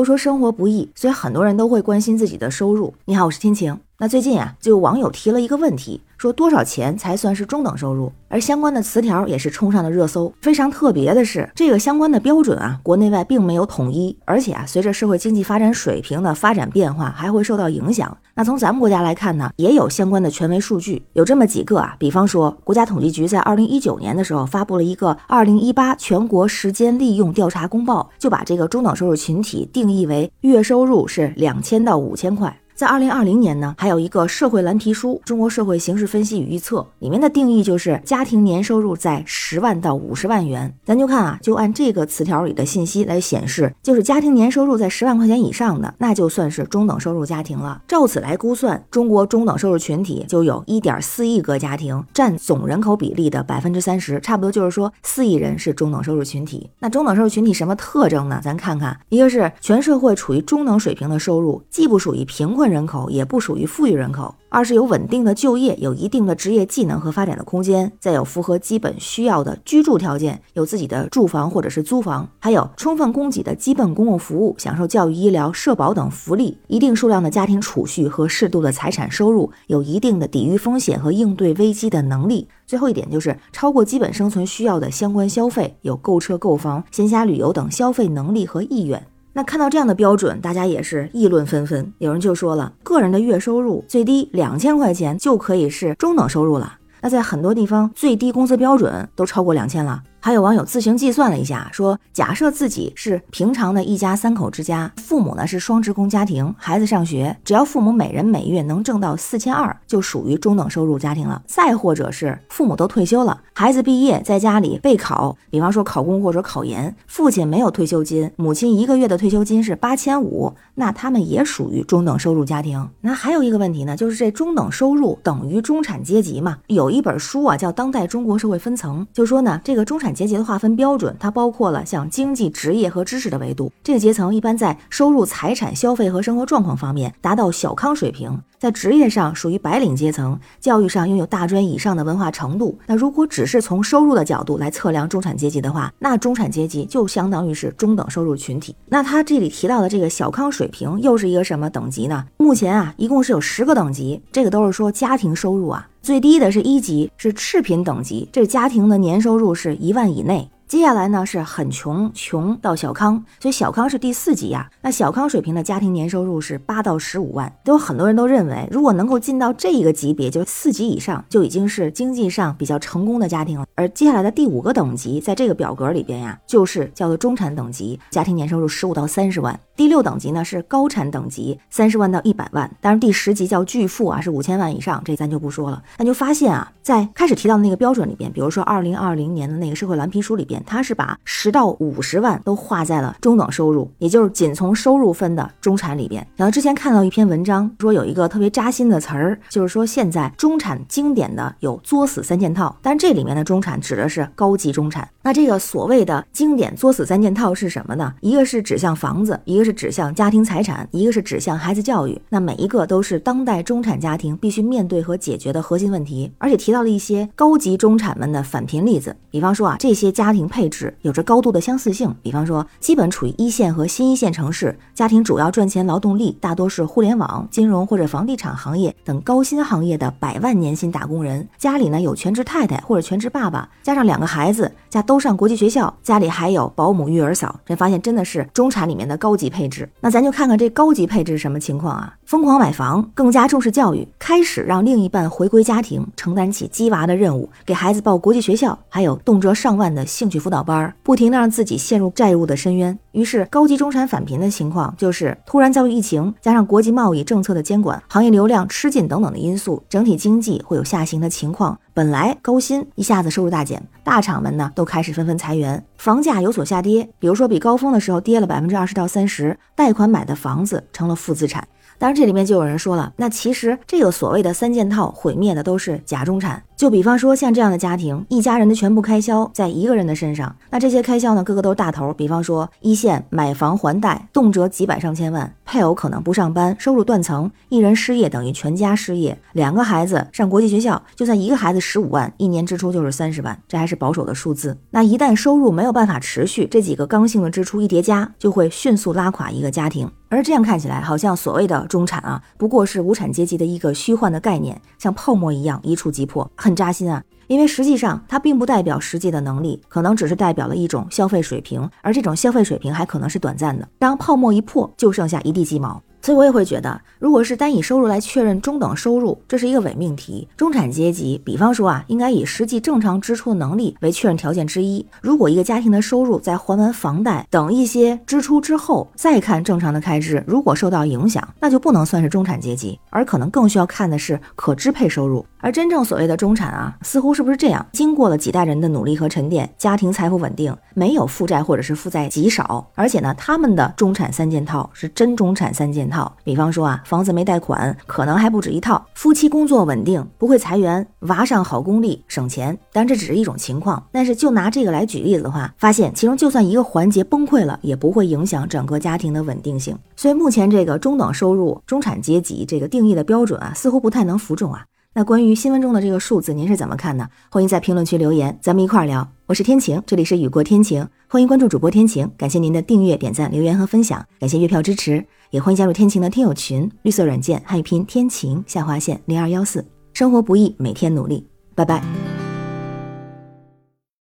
都说生活不易，所以很多人都会关心自己的收入。你好，我是天晴。那最近啊，就有网友提了一个问题，说多少钱才算是中等收入？而相关的词条也是冲上了热搜。非常特别的是，这个相关的标准啊，国内外并没有统一，而且啊，随着社会经济发展水平的发展变化，还会受到影响。那从咱们国家来看呢，也有相关的权威数据，有这么几个啊，比方说，国家统计局在二零一九年的时候发布了一个二零一八全国时间利用调查公报，就把这个中等收入群体定义为月收入是两千到五千块。在二零二零年呢，还有一个社会蓝皮书《中国社会形势分析与预测》，里面的定义就是家庭年收入在十万到五十万元。咱就看啊，就按这个词条里的信息来显示，就是家庭年收入在十万块钱以上的，那就算是中等收入家庭了。照此来估算，中国中等收入群体就有一点四亿个家庭，占总人口比例的百分之三十，差不多就是说四亿人是中等收入群体。那中等收入群体什么特征呢？咱看看，一个是全社会处于中等水平的收入，既不属于贫困。人口也不属于富裕人口。二是有稳定的就业，有一定的职业技能和发展的空间，再有符合基本需要的居住条件，有自己的住房或者是租房，还有充分供给的基本公共服务，享受教育、医疗、社保等福利，一定数量的家庭储蓄和适度的财产收入，有一定的抵御风险和应对危机的能力。最后一点就是超过基本生存需要的相关消费，有购车、购房、闲暇旅游等消费能力和意愿。那看到这样的标准，大家也是议论纷纷。有人就说了，个人的月收入最低两千块钱就可以是中等收入了。那在很多地方，最低工资标准都超过两千了。还有网友自行计算了一下，说假设自己是平常的一家三口之家，父母呢是双职工家庭，孩子上学，只要父母每人每月能挣到四千二，就属于中等收入家庭了。再或者是父母都退休了，孩子毕业在家里备考，比方说考公或者考研，父亲没有退休金，母亲一个月的退休金是八千五，那他们也属于中等收入家庭。那还有一个问题呢，就是这中等收入等于中产阶级嘛？有一本书啊叫《当代中国社会分层》，就说呢这个中产。阶级的划分标准，它包括了像经济、职业和知识的维度。这个阶层一般在收入、财产、消费和生活状况方面达到小康水平，在职业上属于白领阶层，教育上拥有大专以上的文化程度。那如果只是从收入的角度来测量中产阶级的话，那中产阶级就相当于是中等收入群体。那他这里提到的这个小康水平又是一个什么等级呢？目前啊，一共是有十个等级，这个都是说家庭收入啊。最低的是一级，是赤贫等级，这家庭的年收入是一万以内。接下来呢是很穷，穷到小康，所以小康是第四级呀。那小康水平的家庭年收入是八到十五万，都有很多人都认为，如果能够进到这一个级别，就是四级以上，就已经是经济上比较成功的家庭了。而接下来的第五个等级，在这个表格里边呀，就是叫做中产等级，家庭年收入十五到三十万。第六等级呢是高产等级，三十万到一百万。当然第十级叫巨富啊，是五千万以上，这咱就不说了。那就发现啊，在开始提到的那个标准里边，比如说二零二零年的那个社会蓝皮书里边。他是把十到五十万都划在了中等收入，也就是仅从收入分的中产里边。然后之前看到一篇文章，说有一个特别扎心的词儿，就是说现在中产经典的有作死三件套，但这里面的中产指的是高级中产。那这个所谓的经典作死三件套是什么呢？一个是指向房子，一个是指向家庭财产，一个是指向孩子教育。那每一个都是当代中产家庭必须面对和解决的核心问题，而且提到了一些高级中产们的返贫例子，比方说啊，这些家庭。配置有着高度的相似性，比方说，基本处于一线和新一线城市，家庭主要赚钱劳动力大多是互联网、金融或者房地产行业等高薪行业的百万年薪打工人。家里呢有全职太太或者全职爸爸，加上两个孩子，加都上国际学校，家里还有保姆、育儿嫂。这发现真的是中产里面的高级配置。那咱就看看这高级配置是什么情况啊？疯狂买房，更加重视教育，开始让另一半回归家庭，承担起鸡娃的任务，给孩子报国际学校，还有动辄上万的兴趣辅导班，不停的让自己陷入债务的深渊。于是，高级中产返贫的情况就是突然遭遇疫情，加上国际贸易政策的监管、行业流量吃紧等等的因素，整体经济会有下行的情况。本来高薪一下子收入大减，大厂们呢都开始纷纷裁员，房价有所下跌，比如说比高峰的时候跌了百分之二十到三十，贷款买的房子成了负资产。当然，这里面就有人说了，那其实这个所谓的三件套毁灭的都是假中产。就比方说像这样的家庭，一家人的全部开销在一个人的身上，那这些开销呢，个个都是大头。比方说一线买房还贷，动辄几百上千万。配偶可能不上班，收入断层，一人失业等于全家失业，两个孩子上国际学校，就算一个孩子十五万，一年支出就是三十万，这还是保守的数字。那一旦收入没有办法持续，这几个刚性的支出一叠加，就会迅速拉垮一个家庭。而这样看起来，好像所谓的中产啊，不过是无产阶级的一个虚幻的概念，像泡沫一样一触即破，很扎心啊。因为实际上它并不代表实际的能力，可能只是代表了一种消费水平，而这种消费水平还可能是短暂的。当泡沫一破，就剩下一地鸡毛。所以我也会觉得，如果是单以收入来确认中等收入，这是一个伪命题。中产阶级，比方说啊，应该以实际正常支出的能力为确认条件之一。如果一个家庭的收入在还完房贷等一些支出之后，再看正常的开支，如果受到影响，那就不能算是中产阶级，而可能更需要看的是可支配收入。而真正所谓的中产啊，似乎是不是这样？经过了几代人的努力和沉淀，家庭财富稳定，没有负债或者是负债极少，而且呢，他们的中产三件套是真中产三件套。比方说啊，房子没贷款，可能还不止一套；夫妻工作稳定，不会裁员；娃上好公立，省钱。但这只是一种情况，但是就拿这个来举例子的话，发现其中就算一个环节崩溃了，也不会影响整个家庭的稳定性。所以目前这个中等收入中产阶级这个定义的标准啊，似乎不太能服众啊。那关于新闻中的这个数字，您是怎么看呢？欢迎在评论区留言，咱们一块儿聊。我是天晴，这里是雨过天晴，欢迎关注主播天晴。感谢您的订阅、点赞、留言和分享，感谢月票支持，也欢迎加入天晴的听友群，绿色软件汉语拼天晴下划线零二幺四。生活不易，每天努力，拜拜。